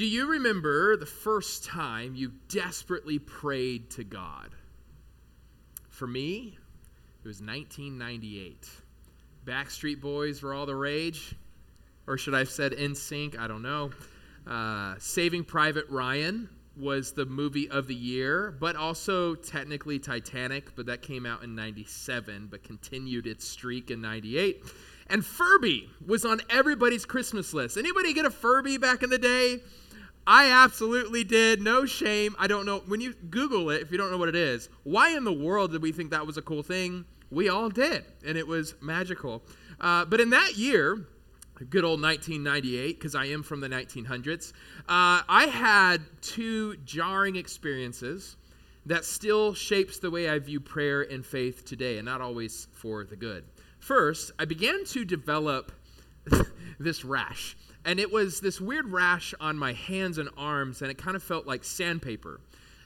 Do you remember the first time you desperately prayed to God? For me, it was 1998. Backstreet Boys were all the rage. Or should I have said NSYNC? I don't know. Uh, Saving Private Ryan was the movie of the year, but also technically Titanic, but that came out in 97, but continued its streak in 98. And Furby was on everybody's Christmas list. Anybody get a Furby back in the day? I absolutely did. No shame. I don't know. When you Google it, if you don't know what it is, why in the world did we think that was a cool thing? We all did, and it was magical. Uh, but in that year, good old 1998, because I am from the 1900s, uh, I had two jarring experiences that still shapes the way I view prayer and faith today, and not always for the good. First, I began to develop this rash. And it was this weird rash on my hands and arms, and it kind of felt like sandpaper.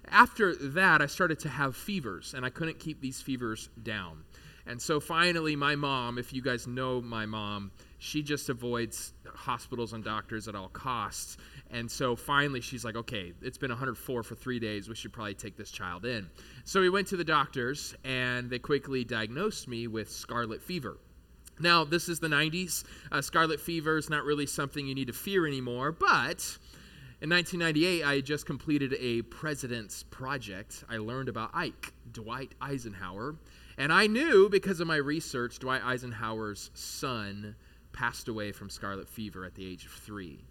After that, I started to have fevers, and I couldn't keep these fevers down. And so finally, my mom, if you guys know my mom, she just avoids hospitals and doctors at all costs. And so finally, she's like, okay, it's been 104 for three days. We should probably take this child in. So we went to the doctors, and they quickly diagnosed me with scarlet fever. Now, this is the 90s. Uh, scarlet fever is not really something you need to fear anymore, but in 1998, I had just completed a president's project. I learned about Ike, Dwight Eisenhower, and I knew because of my research, Dwight Eisenhower's son passed away from scarlet fever at the age of three.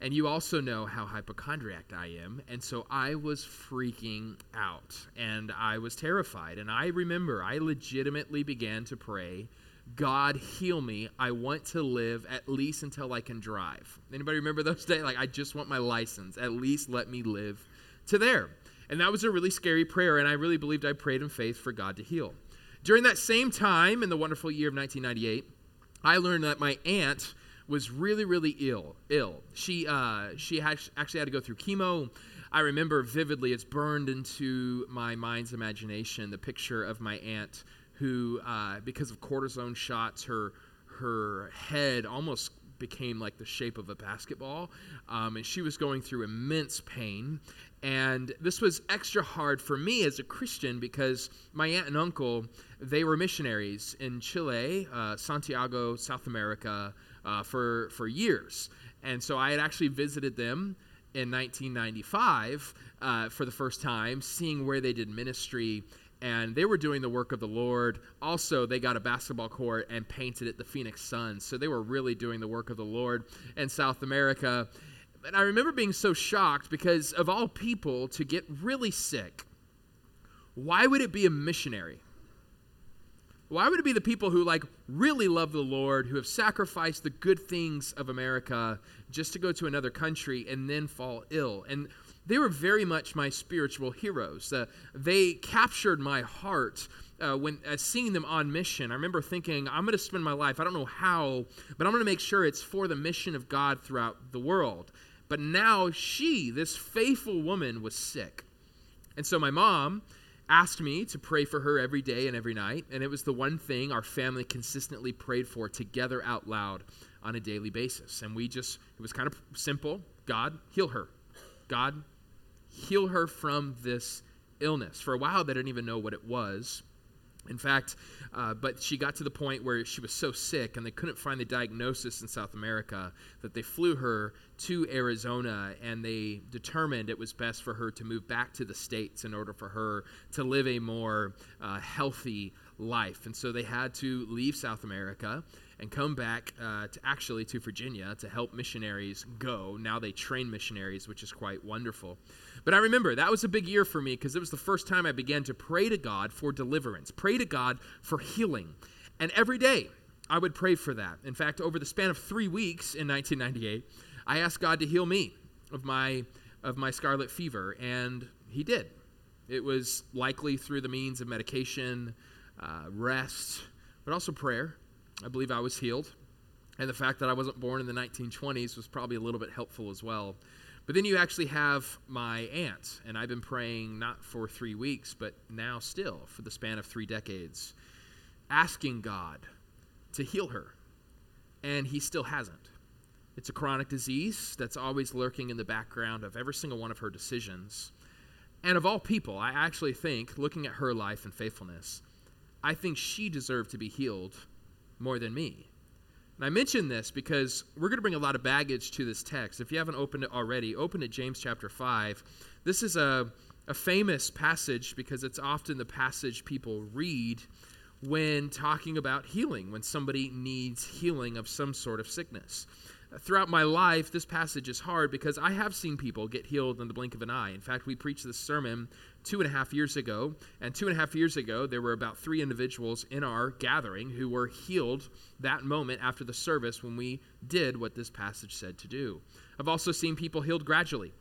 And you also know how hypochondriac I am. And so I was freaking out and I was terrified. And I remember I legitimately began to pray God heal me. I want to live at least until I can drive. Anybody remember those days? Like I just want my license. At least let me live to there. And that was a really scary prayer and I really believed I prayed in faith for God to heal. During that same time in the wonderful year of 1998, I learned that my aunt was really really ill ill she uh, she actually had to go through chemo i remember vividly it's burned into my mind's imagination the picture of my aunt who, uh, because of cortisone shots, her her head almost became like the shape of a basketball, um, and she was going through immense pain. And this was extra hard for me as a Christian because my aunt and uncle they were missionaries in Chile, uh, Santiago, South America, uh, for for years, and so I had actually visited them in 1995 uh, for the first time, seeing where they did ministry and they were doing the work of the Lord. Also, they got a basketball court and painted it the Phoenix Suns. So they were really doing the work of the Lord in South America. And I remember being so shocked because, of all people, to get really sick, why would it be a missionary? Why would it be the people who like really love the Lord, who have sacrificed the good things of America just to go to another country and then fall ill? And they were very much my spiritual heroes. Uh, they captured my heart uh, when uh, seeing them on mission. I remember thinking, I'm going to spend my life, I don't know how, but I'm going to make sure it's for the mission of God throughout the world. But now she, this faithful woman, was sick. And so my mom asked me to pray for her every day and every night. And it was the one thing our family consistently prayed for together out loud on a daily basis. And we just, it was kind of simple God, heal her. God, heal her from this illness. For a while, they didn't even know what it was. In fact, uh, but she got to the point where she was so sick and they couldn't find the diagnosis in South America that they flew her to Arizona and they determined it was best for her to move back to the States in order for her to live a more uh, healthy life. And so they had to leave South America and come back uh, to actually to Virginia to help missionaries go. Now they train missionaries, which is quite wonderful. But I remember that was a big year for me because it was the first time I began to pray to God for deliverance, pray to God for healing. And every day I would pray for that. In fact, over the span of three weeks in 1998, I asked God to heal me of my, of my scarlet fever, and He did. It was likely through the means of medication, uh, rest, but also prayer. I believe I was healed. And the fact that I wasn't born in the 1920s was probably a little bit helpful as well. But then you actually have my aunt, and I've been praying not for three weeks, but now still for the span of three decades, asking God to heal her. And he still hasn't. It's a chronic disease that's always lurking in the background of every single one of her decisions. And of all people, I actually think, looking at her life and faithfulness, I think she deserved to be healed more than me. And I mention this because we're going to bring a lot of baggage to this text. If you haven't opened it already, open it James chapter 5. This is a, a famous passage because it's often the passage people read when talking about healing, when somebody needs healing of some sort of sickness throughout my life, this passage is hard because I have seen people get healed in the blink of an eye. In fact, we preached this sermon two and a half years ago, and two and a half years ago, there were about three individuals in our gathering who were healed that moment after the service when we did what this passage said to do. I've also seen people healed gradually.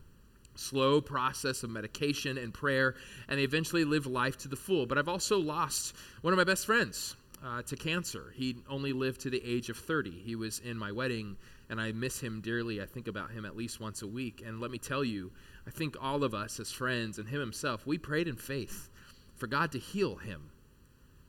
Slow process of medication and prayer, and they eventually live life to the full. But I've also lost one of my best friends uh, to cancer. He only lived to the age of 30. He was in my wedding and I miss him dearly. I think about him at least once a week. And let me tell you, I think all of us as friends and him himself, we prayed in faith for God to heal him.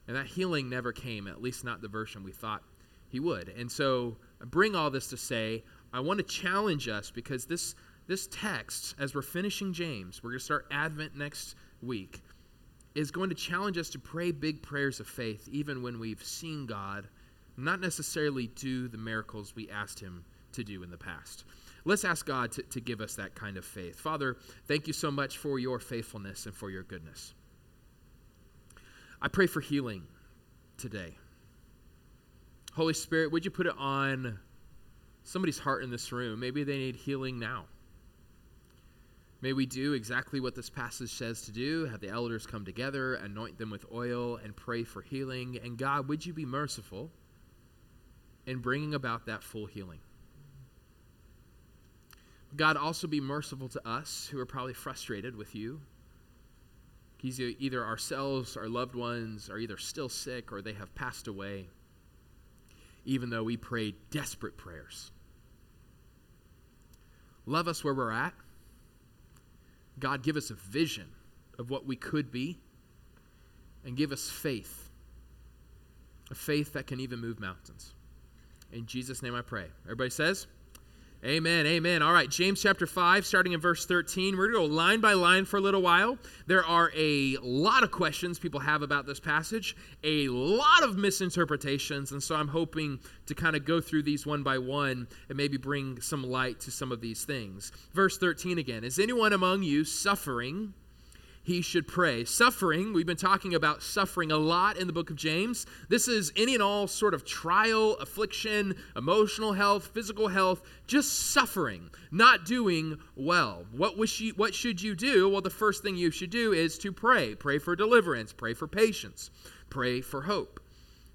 And that healing never came, at least not the version we thought he would. And so I bring all this to say, I want to challenge us because this, this text, as we're finishing James, we're going to start Advent next week, is going to challenge us to pray big prayers of faith, even when we've seen God not necessarily do the miracles we asked him to do in the past. Let's ask God to, to give us that kind of faith. Father, thank you so much for your faithfulness and for your goodness. I pray for healing today. Holy Spirit, would you put it on somebody's heart in this room? Maybe they need healing now. May we do exactly what this passage says to do have the elders come together, anoint them with oil, and pray for healing. And God, would you be merciful in bringing about that full healing? God, also be merciful to us who are probably frustrated with you. He's either ourselves, our loved ones are either still sick or they have passed away, even though we pray desperate prayers. Love us where we're at. God, give us a vision of what we could be, and give us faith a faith that can even move mountains. In Jesus' name I pray. Everybody says, Amen, amen. All right, James chapter 5, starting in verse 13. We're going to go line by line for a little while. There are a lot of questions people have about this passage, a lot of misinterpretations, and so I'm hoping to kind of go through these one by one and maybe bring some light to some of these things. Verse 13 again Is anyone among you suffering? He should pray. Suffering, we've been talking about suffering a lot in the book of James. This is any and all sort of trial, affliction, emotional health, physical health, just suffering, not doing well. What, what should you do? Well, the first thing you should do is to pray. Pray for deliverance, pray for patience, pray for hope.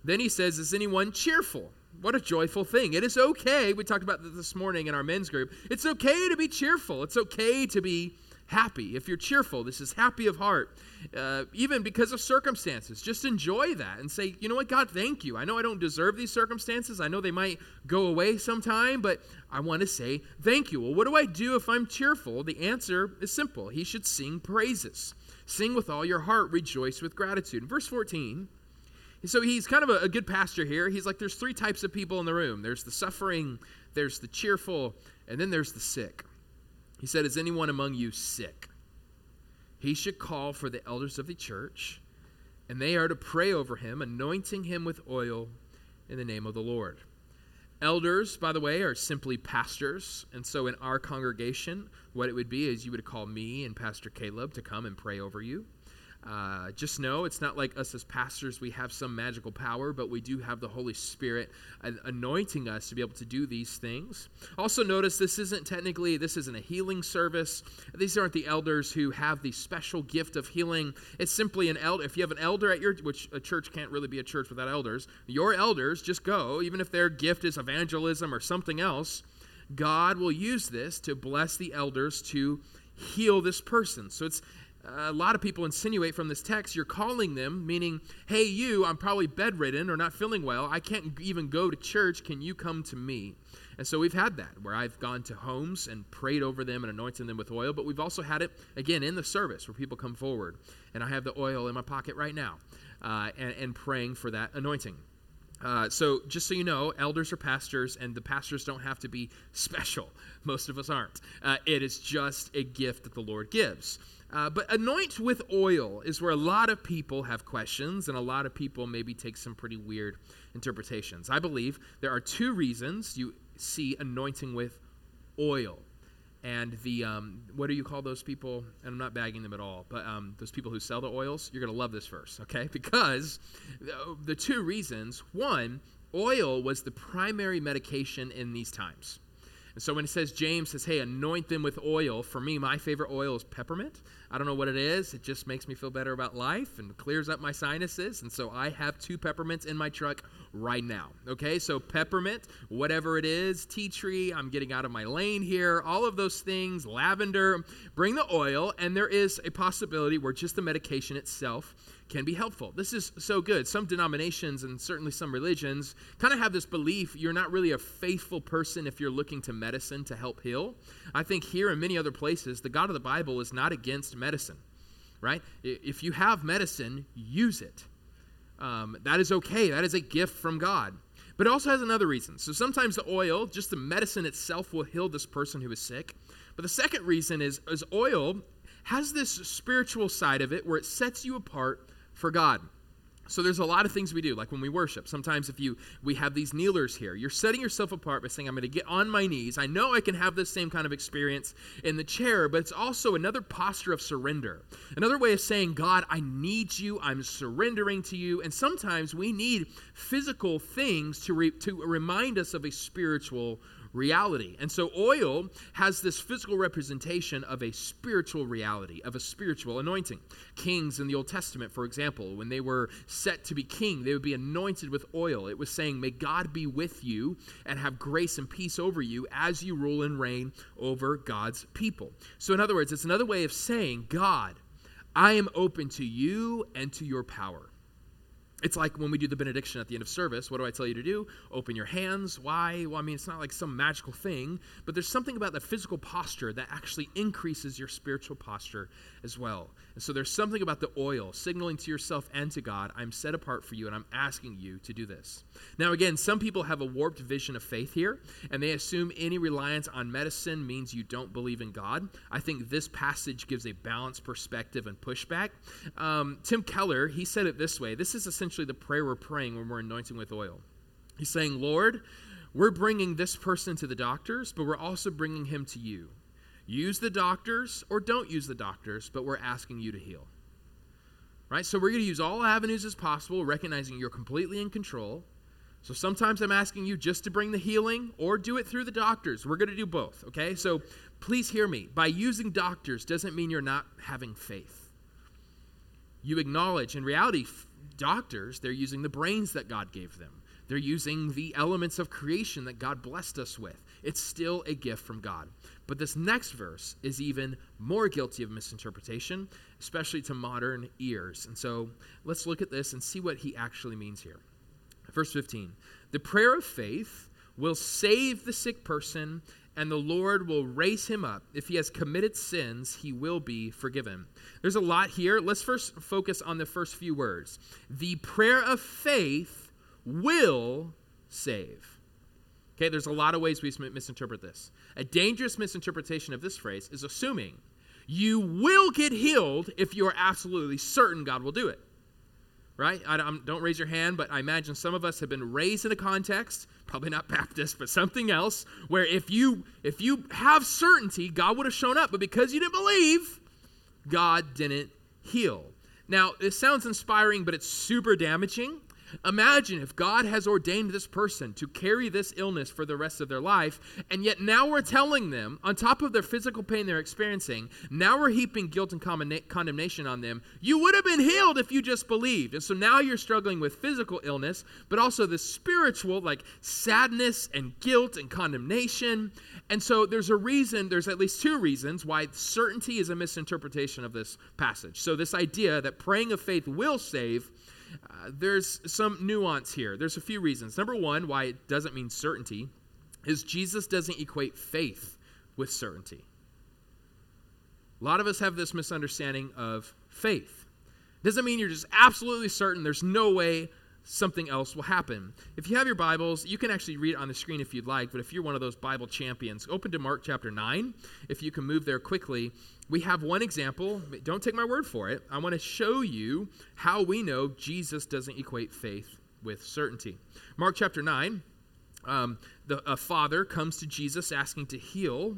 Then he says, Is anyone cheerful? What a joyful thing. It is okay. We talked about this morning in our men's group. It's okay to be cheerful. It's okay to be happy, if you're cheerful, this is happy of heart, uh, even because of circumstances, just enjoy that and say, you know what, God, thank you. I know I don't deserve these circumstances. I know they might go away sometime, but I want to say thank you. Well, what do I do if I'm cheerful? The answer is simple He should sing praises. Sing with all your heart, rejoice with gratitude. In verse 14, so he's kind of a, a good pastor here. He's like, there's three types of people in the room there's the suffering, there's the cheerful, and then there's the sick. He said, Is anyone among you sick? He should call for the elders of the church, and they are to pray over him, anointing him with oil in the name of the Lord. Elders, by the way, are simply pastors. And so in our congregation, what it would be is you would call me and Pastor Caleb to come and pray over you. Uh, just know it's not like us as pastors, we have some magical power, but we do have the Holy Spirit anointing us to be able to do these things. Also, notice this isn't technically, this isn't a healing service. These aren't the elders who have the special gift of healing. It's simply an elder. If you have an elder at your, which a church can't really be a church without elders, your elders just go, even if their gift is evangelism or something else, God will use this to bless the elders to heal this person. So it's a lot of people insinuate from this text you're calling them, meaning, hey, you, I'm probably bedridden or not feeling well. I can't even go to church. Can you come to me? And so we've had that where I've gone to homes and prayed over them and anointed them with oil, but we've also had it, again, in the service where people come forward. And I have the oil in my pocket right now uh, and, and praying for that anointing. Uh, so, just so you know, elders are pastors, and the pastors don't have to be special. Most of us aren't. Uh, it is just a gift that the Lord gives. Uh, but anoint with oil is where a lot of people have questions, and a lot of people maybe take some pretty weird interpretations. I believe there are two reasons you see anointing with oil. And the, um, what do you call those people? And I'm not bagging them at all, but um, those people who sell the oils, you're going to love this verse, okay? Because the, the two reasons one, oil was the primary medication in these times. And so when it says, James says, hey, anoint them with oil, for me, my favorite oil is peppermint. I don't know what it is. It just makes me feel better about life and clears up my sinuses. And so I have two peppermints in my truck right now. Okay, so peppermint, whatever it is, tea tree, I'm getting out of my lane here, all of those things, lavender, bring the oil. And there is a possibility where just the medication itself can be helpful. This is so good. Some denominations and certainly some religions kind of have this belief you're not really a faithful person if you're looking to medicine to help heal. I think here and many other places, the God of the Bible is not against medicine, right? If you have medicine, use it. Um, that is okay. That is a gift from God. But it also has another reason. So sometimes the oil, just the medicine itself, will heal this person who is sick. But the second reason is, is oil has this spiritual side of it where it sets you apart for God. So there's a lot of things we do, like when we worship. Sometimes if you we have these kneelers here, you're setting yourself apart by saying, I'm going to get on my knees. I know I can have this same kind of experience in the chair, but it's also another posture of surrender. Another way of saying, God, I need you. I'm surrendering to you. And sometimes we need physical things to, re- to remind us of a spiritual reality. And so oil has this physical representation of a spiritual reality, of a spiritual anointing. Kings in the Old Testament, for example, when they were set to be king, they would be anointed with oil. It was saying, May God be with you and have grace and peace over you as you rule and reign over God's people. So, in other words, it's another way of saying, God, I am open to you and to your power. It's like when we do the benediction at the end of service. What do I tell you to do? Open your hands. Why? Well, I mean, it's not like some magical thing, but there's something about the physical posture that actually increases your spiritual posture as well. So there's something about the oil signaling to yourself and to God, I'm set apart for you and I'm asking you to do this. Now, again, some people have a warped vision of faith here, and they assume any reliance on medicine means you don't believe in God. I think this passage gives a balanced perspective and pushback. Um, Tim Keller, he said it this way this is essentially the prayer we're praying when we're anointing with oil. He's saying, Lord, we're bringing this person to the doctors, but we're also bringing him to you. Use the doctors or don't use the doctors, but we're asking you to heal. Right? So we're going to use all avenues as possible, recognizing you're completely in control. So sometimes I'm asking you just to bring the healing or do it through the doctors. We're going to do both, okay? So please hear me. By using doctors doesn't mean you're not having faith. You acknowledge, in reality, doctors, they're using the brains that God gave them. They're using the elements of creation that God blessed us with. It's still a gift from God. But this next verse is even more guilty of misinterpretation, especially to modern ears. And so let's look at this and see what he actually means here. Verse 15 The prayer of faith will save the sick person, and the Lord will raise him up. If he has committed sins, he will be forgiven. There's a lot here. Let's first focus on the first few words. The prayer of faith will save. Okay, there's a lot of ways we misinterpret this. A dangerous misinterpretation of this phrase is assuming you will get healed if you are absolutely certain God will do it. Right? I don't, don't raise your hand, but I imagine some of us have been raised in a context, probably not Baptist, but something else, where if you if you have certainty, God would have shown up, but because you didn't believe, God didn't heal. Now, this sounds inspiring, but it's super damaging Imagine if God has ordained this person to carry this illness for the rest of their life, and yet now we're telling them, on top of their physical pain they're experiencing, now we're heaping guilt and condemnation on them. You would have been healed if you just believed. And so now you're struggling with physical illness, but also the spiritual, like sadness and guilt and condemnation. And so there's a reason, there's at least two reasons why certainty is a misinterpretation of this passage. So, this idea that praying of faith will save uh, there's some nuance here. There's a few reasons. Number one, why it doesn't mean certainty, is Jesus doesn't equate faith with certainty. A lot of us have this misunderstanding of faith. Doesn't mean you're just absolutely certain there's no way something else will happen. If you have your Bibles, you can actually read it on the screen if you'd like, but if you're one of those Bible champions, open to Mark chapter 9. If you can move there quickly, we have one example. Don't take my word for it. I want to show you how we know Jesus doesn't equate faith with certainty. Mark chapter 9, um, the, a father comes to Jesus asking to heal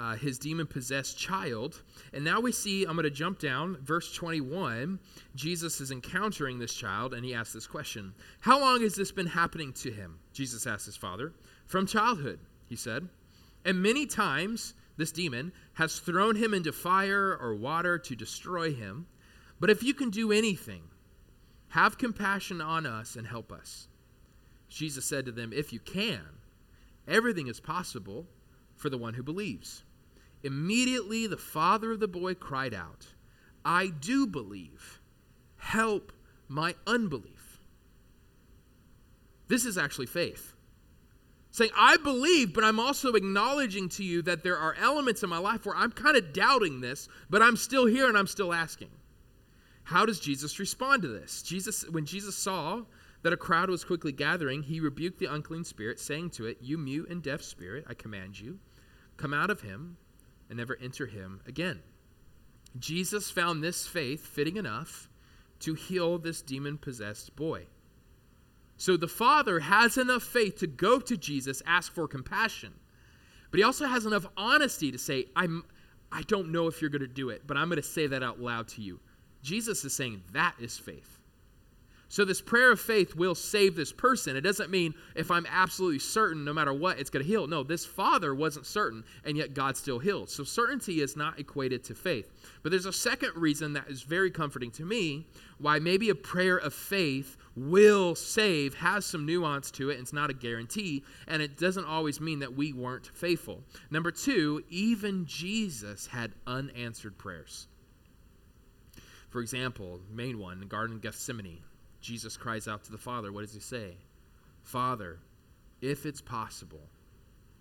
uh, his demon possessed child. And now we see, I'm going to jump down, verse 21. Jesus is encountering this child, and he asks this question How long has this been happening to him? Jesus asked his father. From childhood, he said. And many times this demon has thrown him into fire or water to destroy him. But if you can do anything, have compassion on us and help us. Jesus said to them, If you can, everything is possible for the one who believes. Immediately the father of the boy cried out, I do believe. Help my unbelief. This is actually faith. Saying, I believe, but I'm also acknowledging to you that there are elements in my life where I'm kind of doubting this, but I'm still here and I'm still asking. How does Jesus respond to this? Jesus, when Jesus saw that a crowd was quickly gathering, he rebuked the unclean spirit, saying to it, You mute and deaf spirit, I command you, come out of him and never enter him again. Jesus found this faith fitting enough to heal this demon possessed boy. So the father has enough faith to go to Jesus, ask for compassion, but he also has enough honesty to say, I'm, I don't know if you're going to do it, but I'm going to say that out loud to you. Jesus is saying that is faith. So, this prayer of faith will save this person. It doesn't mean if I'm absolutely certain, no matter what, it's going to heal. No, this father wasn't certain, and yet God still healed. So, certainty is not equated to faith. But there's a second reason that is very comforting to me why maybe a prayer of faith will save, has some nuance to it, and it's not a guarantee, and it doesn't always mean that we weren't faithful. Number two, even Jesus had unanswered prayers. For example, main one, the Garden of Gethsemane. Jesus cries out to the Father. What does he say? Father, if it's possible,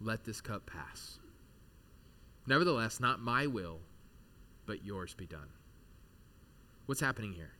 let this cup pass. Nevertheless, not my will, but yours be done. What's happening here?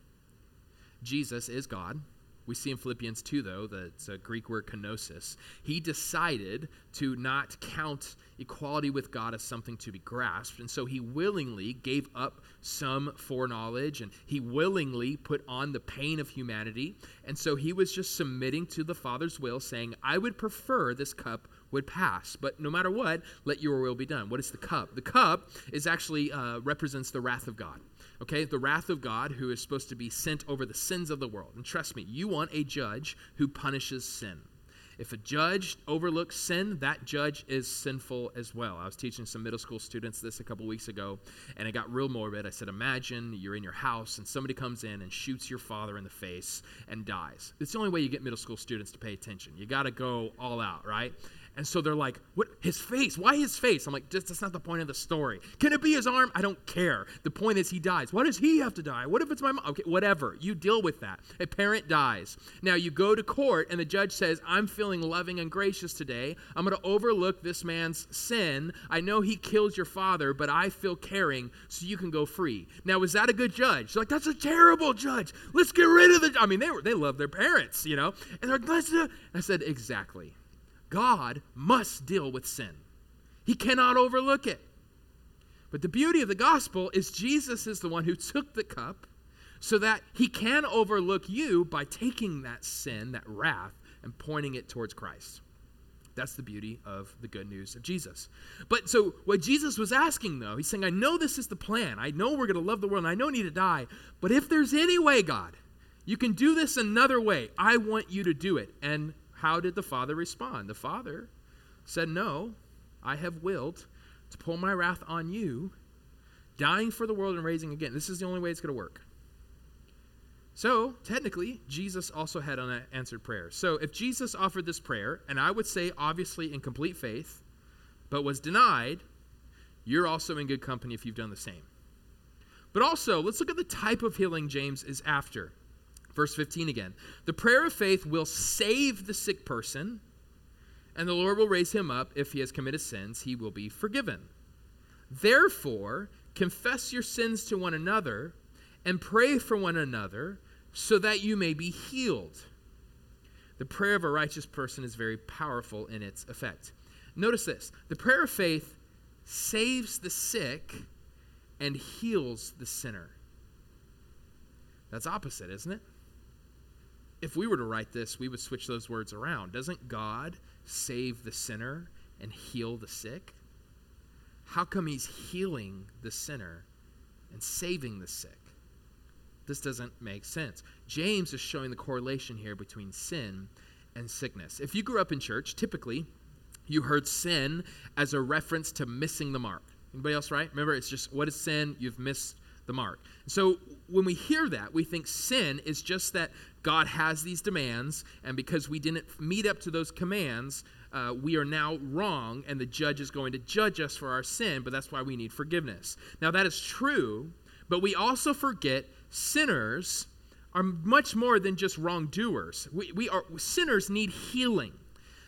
Jesus is God. We see in Philippians 2, though, that's a Greek word kenosis. He decided to not count equality with God as something to be grasped, and so he willingly gave up some foreknowledge and he willingly put on the pain of humanity. And so he was just submitting to the Father's will, saying, I would prefer this cup would pass. But no matter what, let your will be done. What is the cup? The cup is actually uh, represents the wrath of God okay? The wrath of God who is supposed to be sent over the sins of the world. And trust me, you want a judge who punishes sin. If a judge overlooks sin, that judge is sinful as well. I was teaching some middle school students this a couple weeks ago, and it got real morbid. I said, Imagine you're in your house and somebody comes in and shoots your father in the face and dies. It's the only way you get middle school students to pay attention. You got to go all out, right? And so they're like, "What? His face? Why his face?" I'm like, "That's not the point of the story. Can it be his arm? I don't care. The point is he dies. Why does he have to die? What if it's my mom? Okay, whatever. You deal with that. A parent dies. Now you go to court, and the judge says, "I'm feeling loving and gracious today. I'm going to overlook this man's sin. I know he killed your father, but I feel caring, so you can go free." Now, is that a good judge? They're like, "That's a terrible judge. Let's get rid of the." I mean, they were they love their parents, you know, and they're like, "Let's." I said, "Exactly." God must deal with sin. He cannot overlook it. But the beauty of the gospel is Jesus is the one who took the cup so that he can overlook you by taking that sin, that wrath, and pointing it towards Christ. That's the beauty of the good news of Jesus. But so, what Jesus was asking, though, he's saying, I know this is the plan. I know we're going to love the world, and I know I need to die. But if there's any way, God, you can do this another way, I want you to do it. And how did the father respond? The father said, No, I have willed to pull my wrath on you, dying for the world and raising again. This is the only way it's going to work. So, technically, Jesus also had unanswered prayers. So, if Jesus offered this prayer, and I would say obviously in complete faith, but was denied, you're also in good company if you've done the same. But also, let's look at the type of healing James is after. Verse 15 again. The prayer of faith will save the sick person, and the Lord will raise him up. If he has committed sins, he will be forgiven. Therefore, confess your sins to one another and pray for one another so that you may be healed. The prayer of a righteous person is very powerful in its effect. Notice this the prayer of faith saves the sick and heals the sinner. That's opposite, isn't it? If we were to write this, we would switch those words around. Doesn't God save the sinner and heal the sick? How come he's healing the sinner and saving the sick? This doesn't make sense. James is showing the correlation here between sin and sickness. If you grew up in church, typically you heard sin as a reference to missing the mark. Anybody else right? Remember, it's just what is sin? You've missed the mark. So when we hear that, we think sin is just that God has these demands, and because we didn't meet up to those commands, uh, we are now wrong, and the judge is going to judge us for our sin, but that's why we need forgiveness. Now, that is true, but we also forget sinners are much more than just wrongdoers. We, we are sinners need healing.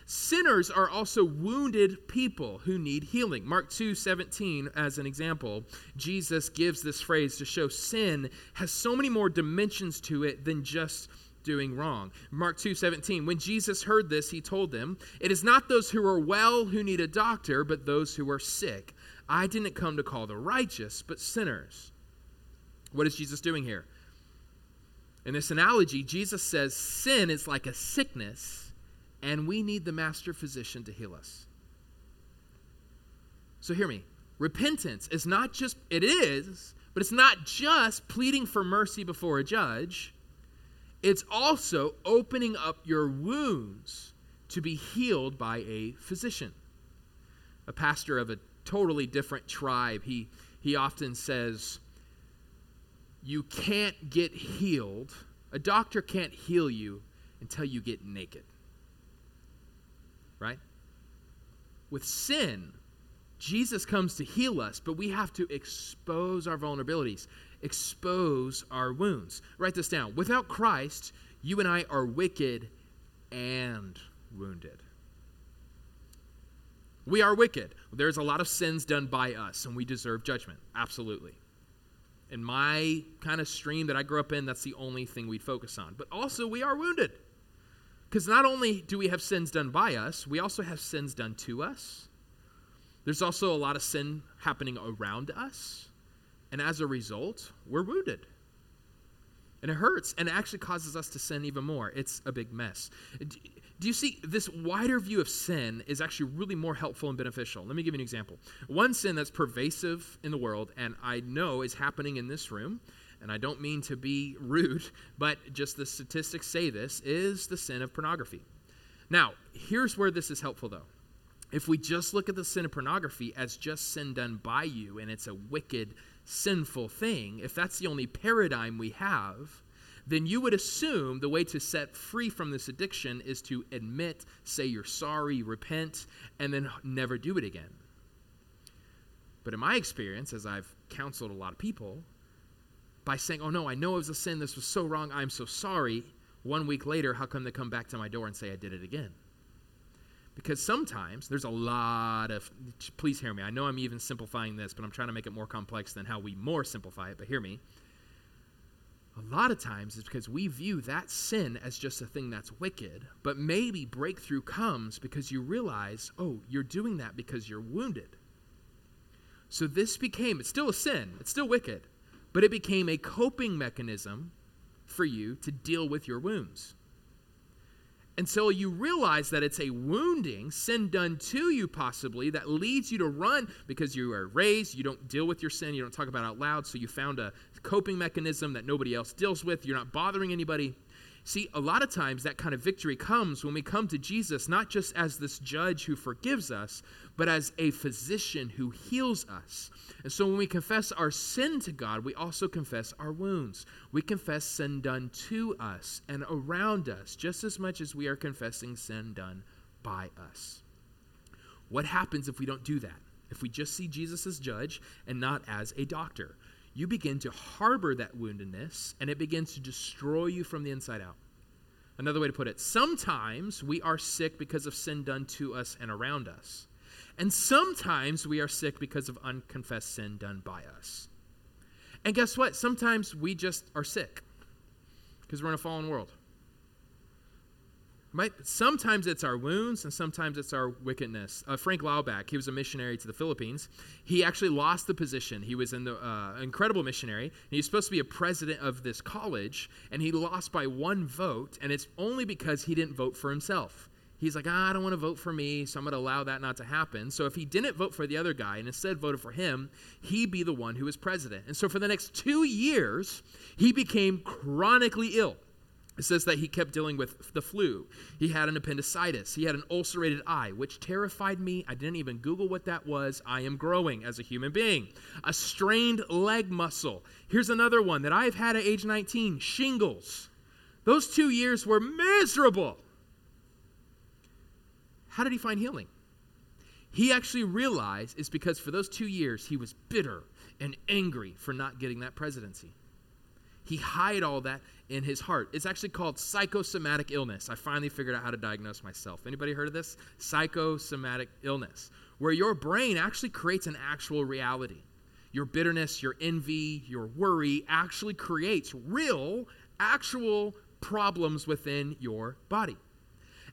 Sinners are also wounded people who need healing. Mark 2 17, as an example, Jesus gives this phrase to show sin has so many more dimensions to it than just doing wrong. Mark 2 17, when Jesus heard this, he told them, It is not those who are well who need a doctor, but those who are sick. I didn't come to call the righteous, but sinners. What is Jesus doing here? In this analogy, Jesus says sin is like a sickness, and we need the master physician to heal us. So hear me. Repentance is not just, it is, but it's not just pleading for mercy before a judge. It's also opening up your wounds to be healed by a physician. A pastor of a totally different tribe, he, he often says, you can't get healed. A doctor can't heal you until you get naked. Right? With sin, Jesus comes to heal us, but we have to expose our vulnerabilities, expose our wounds. Write this down. Without Christ, you and I are wicked and wounded. We are wicked. There's a lot of sins done by us, and we deserve judgment. Absolutely in my kind of stream that I grew up in, that's the only thing we'd focus on. But also, we are wounded. Because not only do we have sins done by us, we also have sins done to us. There's also a lot of sin happening around us. And as a result, we're wounded. And it hurts, and it actually causes us to sin even more. It's a big mess. Do you see this wider view of sin is actually really more helpful and beneficial? Let me give you an example. One sin that's pervasive in the world, and I know is happening in this room, and I don't mean to be rude, but just the statistics say this, is the sin of pornography. Now, here's where this is helpful though. If we just look at the sin of pornography as just sin done by you and it's a wicked, sinful thing, if that's the only paradigm we have, then you would assume the way to set free from this addiction is to admit, say you're sorry, repent, and then never do it again. But in my experience, as I've counseled a lot of people, by saying, Oh no, I know it was a sin, this was so wrong, I'm so sorry, one week later, how come they come back to my door and say I did it again? Because sometimes there's a lot of, please hear me. I know I'm even simplifying this, but I'm trying to make it more complex than how we more simplify it, but hear me a lot of times it's because we view that sin as just a thing that's wicked. But maybe breakthrough comes because you realize, oh, you're doing that because you're wounded. So this became, it's still a sin, it's still wicked, but it became a coping mechanism for you to deal with your wounds. And so you realize that it's a wounding, sin done to you possibly, that leads you to run because you are raised, you don't deal with your sin, you don't talk about it out loud, so you found a coping mechanism that nobody else deals with, you're not bothering anybody. See, a lot of times that kind of victory comes when we come to Jesus, not just as this judge who forgives us, but as a physician who heals us. And so when we confess our sin to God, we also confess our wounds. We confess sin done to us and around us, just as much as we are confessing sin done by us. What happens if we don't do that? If we just see Jesus as judge and not as a doctor? You begin to harbor that woundedness and it begins to destroy you from the inside out. Another way to put it, sometimes we are sick because of sin done to us and around us. And sometimes we are sick because of unconfessed sin done by us. And guess what? Sometimes we just are sick because we're in a fallen world. Might, sometimes it's our wounds and sometimes it's our wickedness. Uh, Frank Laubach, he was a missionary to the Philippines. He actually lost the position. He was an uh, incredible missionary. He was supposed to be a president of this college, and he lost by one vote, and it's only because he didn't vote for himself. He's like, ah, I don't want to vote for me, so I'm going to allow that not to happen. So if he didn't vote for the other guy and instead voted for him, he'd be the one who was president. And so for the next two years, he became chronically ill. It says that he kept dealing with the flu. He had an appendicitis. He had an ulcerated eye, which terrified me. I didn't even Google what that was. I am growing as a human being. A strained leg muscle. Here's another one that I've had at age 19 shingles. Those two years were miserable. How did he find healing? He actually realized it's because for those two years he was bitter and angry for not getting that presidency. He hid all that in his heart. It's actually called psychosomatic illness. I finally figured out how to diagnose myself. Anybody heard of this? Psychosomatic illness, where your brain actually creates an actual reality. Your bitterness, your envy, your worry actually creates real, actual problems within your body.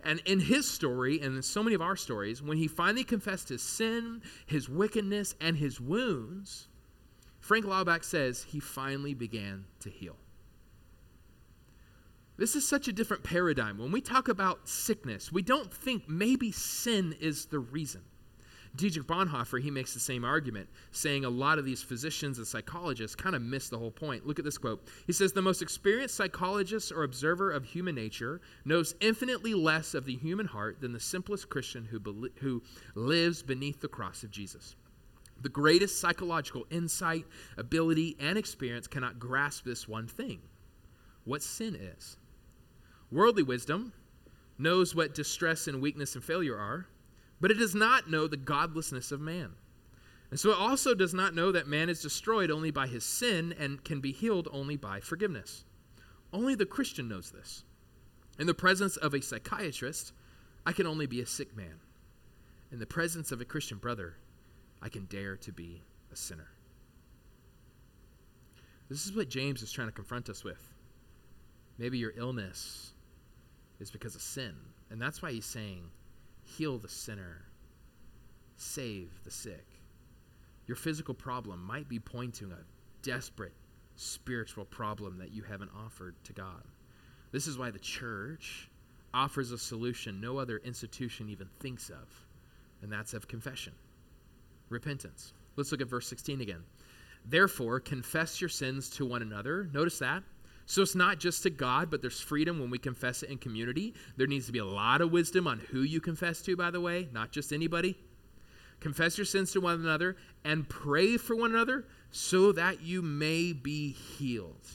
And in his story, and in so many of our stories, when he finally confessed his sin, his wickedness, and his wounds, Frank Laubach says he finally began to heal. This is such a different paradigm. When we talk about sickness, we don't think maybe sin is the reason. Dietrich Bonhoeffer, he makes the same argument, saying a lot of these physicians and psychologists kind of miss the whole point. Look at this quote. He says, The most experienced psychologist or observer of human nature knows infinitely less of the human heart than the simplest Christian who, be- who lives beneath the cross of Jesus. The greatest psychological insight, ability, and experience cannot grasp this one thing what sin is. Worldly wisdom knows what distress and weakness and failure are, but it does not know the godlessness of man. And so it also does not know that man is destroyed only by his sin and can be healed only by forgiveness. Only the Christian knows this. In the presence of a psychiatrist, I can only be a sick man. In the presence of a Christian brother, I can dare to be a sinner. This is what James is trying to confront us with. Maybe your illness is because of sin. And that's why he's saying, heal the sinner, save the sick. Your physical problem might be pointing a desperate spiritual problem that you haven't offered to God. This is why the church offers a solution no other institution even thinks of, and that's of confession repentance. Let's look at verse 16 again. Therefore, confess your sins to one another. Notice that. So it's not just to God, but there's freedom when we confess it in community. There needs to be a lot of wisdom on who you confess to, by the way, not just anybody. Confess your sins to one another and pray for one another so that you may be healed.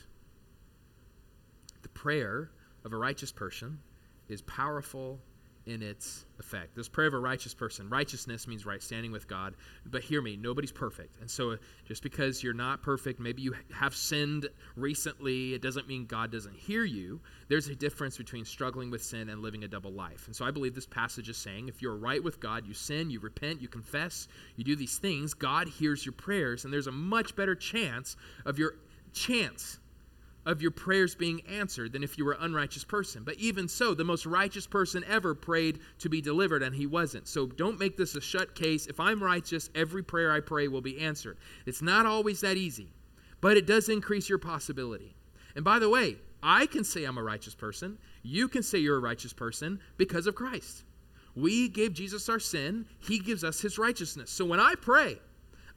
The prayer of a righteous person is powerful in its effect. This prayer of a righteous person. Righteousness means right standing with God. But hear me, nobody's perfect. And so just because you're not perfect, maybe you have sinned recently, it doesn't mean God doesn't hear you. There's a difference between struggling with sin and living a double life. And so I believe this passage is saying if you're right with God, you sin, you repent, you confess, you do these things, God hears your prayers, and there's a much better chance of your chance of your prayers being answered than if you were an unrighteous person. But even so, the most righteous person ever prayed to be delivered, and he wasn't. So don't make this a shut case. If I'm righteous, every prayer I pray will be answered. It's not always that easy, but it does increase your possibility. And by the way, I can say I'm a righteous person. You can say you're a righteous person because of Christ. We gave Jesus our sin, He gives us His righteousness. So when I pray,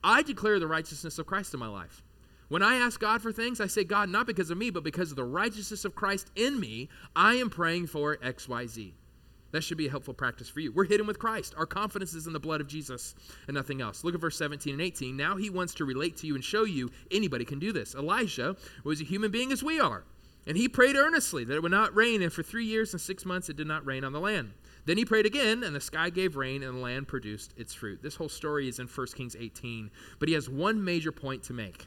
I declare the righteousness of Christ in my life. When I ask God for things, I say, God, not because of me, but because of the righteousness of Christ in me, I am praying for XYZ. That should be a helpful practice for you. We're hidden with Christ. Our confidence is in the blood of Jesus and nothing else. Look at verse 17 and 18. Now he wants to relate to you and show you anybody can do this. Elijah was a human being as we are, and he prayed earnestly that it would not rain, and for three years and six months it did not rain on the land. Then he prayed again, and the sky gave rain, and the land produced its fruit. This whole story is in 1 Kings 18, but he has one major point to make.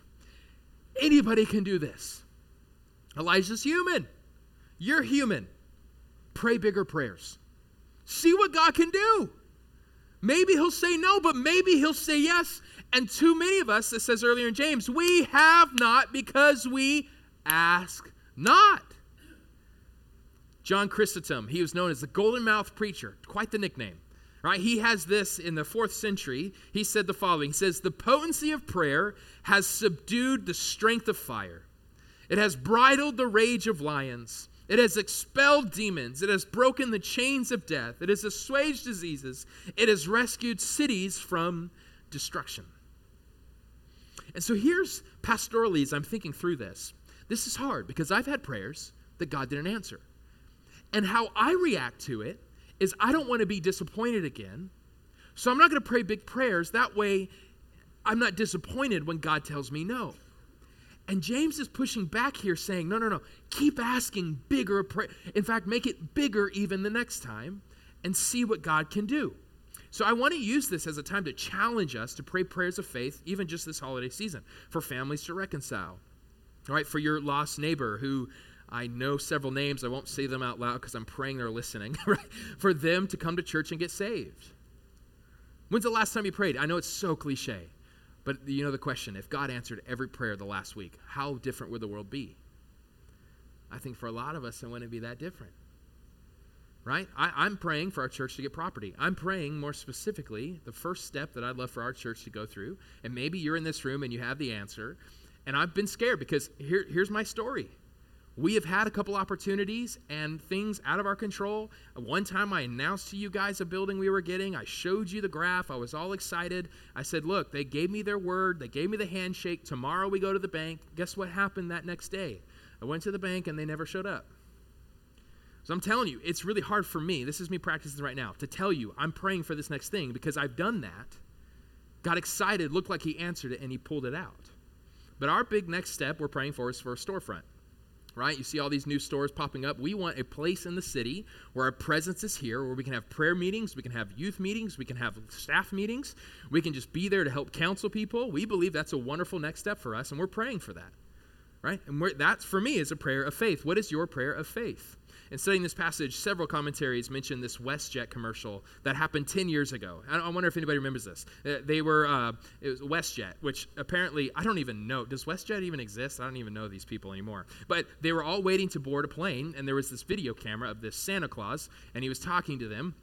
Anybody can do this. Elijah's human. You're human. Pray bigger prayers. See what God can do. Maybe he'll say no, but maybe he'll say yes. And too many of us, it says earlier in James, we have not because we ask not. John Chrysostom, he was known as the golden Mouth preacher, quite the nickname. Right? He has this in the fourth century. He said the following He says, The potency of prayer has subdued the strength of fire, it has bridled the rage of lions. It has expelled demons. It has broken the chains of death. It has assuaged diseases. It has rescued cities from destruction. And so here's pastorally, as I'm thinking through this. This is hard because I've had prayers that God didn't answer. And how I react to it is I don't want to be disappointed again. So I'm not going to pray big prayers. That way, I'm not disappointed when God tells me no. And James is pushing back here, saying, no, no, no, keep asking bigger prayer. In fact, make it bigger even the next time and see what God can do. So I want to use this as a time to challenge us to pray prayers of faith, even just this holiday season, for families to reconcile. All right, for your lost neighbor who I know several names, I won't say them out loud because I'm praying they're listening? For them to come to church and get saved. When's the last time you prayed? I know it's so cliche. But you know the question if God answered every prayer the last week, how different would the world be? I think for a lot of us, it wouldn't be that different. Right? I, am praying for our church to get property. I'm praying more specifically, the first step that I'd love for our church to go through, and maybe you're in this room and you have the answer, and I've been scared because here, here's my story. We have had a couple opportunities and things out of our control. One time I announced to you guys a building we were getting. I showed you the graph. I was all excited. I said, Look, they gave me their word. They gave me the handshake. Tomorrow we go to the bank. Guess what happened that next day? I went to the bank and they never showed up. So I'm telling you, it's really hard for me. This is me practicing right now to tell you I'm praying for this next thing because I've done that. Got excited, looked like he answered it, and he pulled it out. But our big next step we're praying for is for a storefront right? You see all these new stores popping up. We want a place in the city where our presence is here, where we can have prayer meetings, we can have youth meetings, we can have staff meetings, we can just be there to help counsel people. We believe that's a wonderful next step for us, and we're praying for that, right? And that's for me is a prayer of faith. What is your prayer of faith? In studying this passage, several commentaries mention this WestJet commercial that happened 10 years ago. I, wonder if anybody remembers this. Uh, they were, uh, it was WestJet, which apparently, I don't even know. Does WestJet even exist? I don't even know these people anymore. But they were all waiting to board a plane, and there was this video camera of this Santa Claus, and he was talking to them.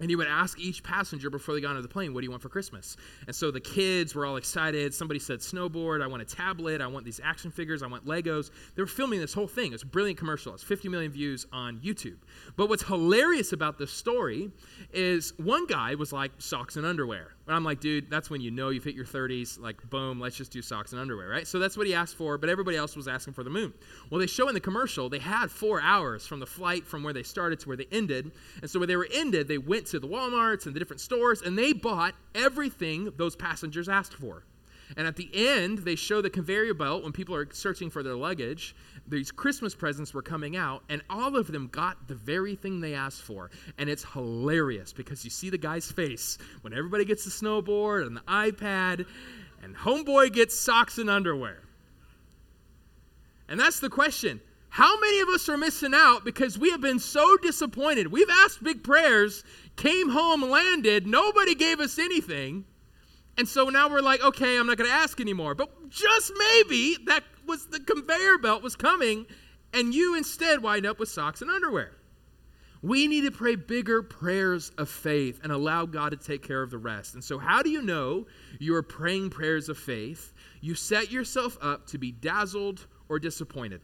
And he would ask each passenger before they got onto the plane, What do you want for Christmas? And so the kids were all excited. Somebody said, Snowboard. I want a tablet. I want these action figures. I want Legos. They were filming this whole thing. It's a brilliant commercial. It's 50 million views on YouTube. But what's hilarious about this story is one guy was like, Socks and underwear. And I'm like, dude, that's when you know you've hit your 30s. Like, boom, let's just do socks and underwear, right? So that's what he asked for, but everybody else was asking for the moon. Well, they show in the commercial, they had four hours from the flight from where they started to where they ended. And so when they were ended, they went to the Walmarts and the different stores and they bought everything those passengers asked for. And at the end, they show the conveyor belt when people are searching for their luggage. These Christmas presents were coming out, and all of them got the very thing they asked for. And it's hilarious because you see the guy's face when everybody gets the snowboard and the iPad, and Homeboy gets socks and underwear. And that's the question. How many of us are missing out because we have been so disappointed? We've asked big prayers, came home, landed, nobody gave us anything. And so now we're like, okay, I'm not going to ask anymore. But just maybe that was the conveyor belt was coming, and you instead wind up with socks and underwear. We need to pray bigger prayers of faith and allow God to take care of the rest. And so, how do you know you are praying prayers of faith? You set yourself up to be dazzled or disappointed.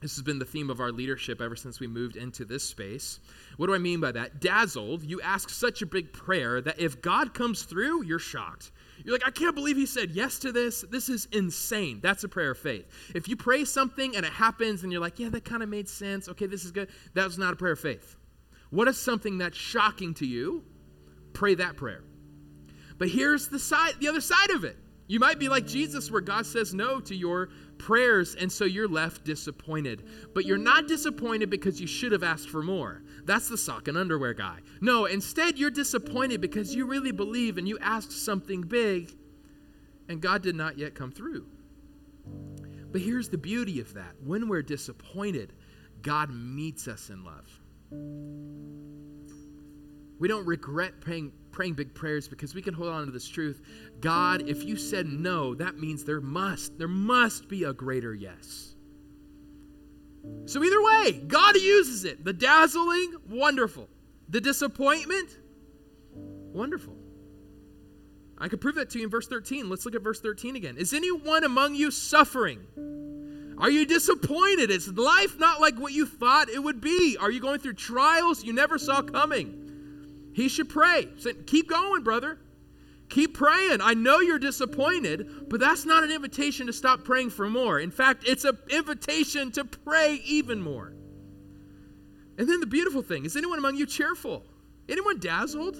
This has been the theme of our leadership ever since we moved into this space. What do I mean by that? Dazzled, you ask such a big prayer that if God comes through, you're shocked. You're like, I can't believe he said yes to this. This is insane. That's a prayer of faith. If you pray something and it happens and you're like, yeah, that kind of made sense. Okay, this is good. That's not a prayer of faith. What is something that's shocking to you? Pray that prayer. But here's the side, the other side of it. You might be like Jesus, where God says no to your prayers, and so you're left disappointed. But you're not disappointed because you should have asked for more. That's the sock and underwear guy. No, instead, you're disappointed because you really believe and you asked something big, and God did not yet come through. But here's the beauty of that when we're disappointed, God meets us in love. We don't regret praying, praying big prayers because we can hold on to this truth. God, if you said no, that means there must, there must be a greater yes. So, either way, God uses it. The dazzling, wonderful. The disappointment, wonderful. I could prove that to you in verse 13. Let's look at verse 13 again. Is anyone among you suffering? Are you disappointed? Is life not like what you thought it would be? Are you going through trials you never saw coming? He should pray. Say, Keep going, brother. Keep praying. I know you're disappointed, but that's not an invitation to stop praying for more. In fact, it's an invitation to pray even more. And then the beautiful thing is anyone among you cheerful? Anyone dazzled?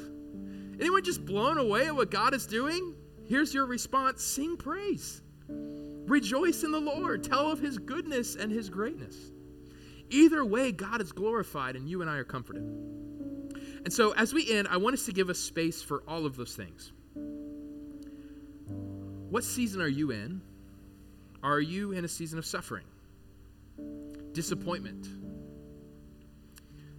Anyone just blown away at what God is doing? Here's your response sing praise. Rejoice in the Lord. Tell of his goodness and his greatness. Either way, God is glorified and you and I are comforted. And so, as we end, I want us to give us space for all of those things. What season are you in? Are you in a season of suffering? Disappointment?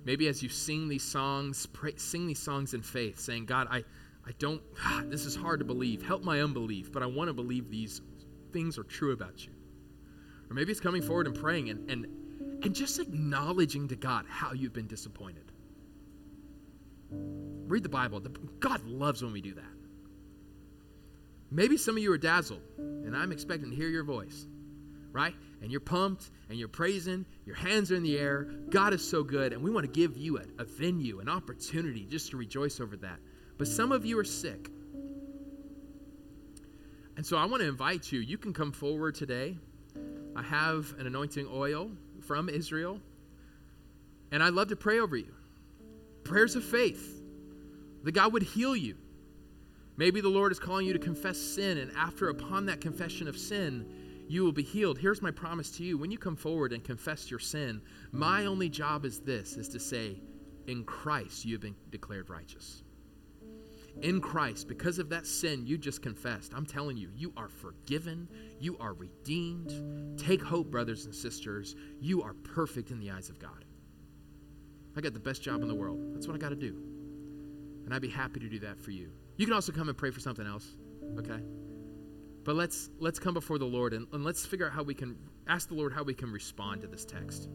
Maybe as you sing these songs, pray, sing these songs in faith, saying, God, I, I don't, ah, this is hard to believe. Help my unbelief, but I want to believe these things are true about you. Or maybe it's coming forward and praying and, and, and just acknowledging to God how you've been disappointed. Read the Bible. God loves when we do that. Maybe some of you are dazzled, and I'm expecting to hear your voice, right? And you're pumped, and you're praising, your hands are in the air. God is so good, and we want to give you a, a venue, an opportunity just to rejoice over that. But some of you are sick. And so I want to invite you. You can come forward today. I have an anointing oil from Israel, and I'd love to pray over you. Prayers of faith that God would heal you Maybe the Lord is calling you to confess sin, and after, upon that confession of sin, you will be healed. Here's my promise to you. When you come forward and confess your sin, my only job is this is to say, in Christ you have been declared righteous. In Christ, because of that sin you just confessed, I'm telling you, you are forgiven, you are redeemed. Take hope, brothers and sisters. You are perfect in the eyes of God. I got the best job in the world. That's what I got to do. And I'd be happy to do that for you. You can also come and pray for something else, okay? But let's let's come before the Lord and, and let's figure out how we can ask the Lord how we can respond to this text.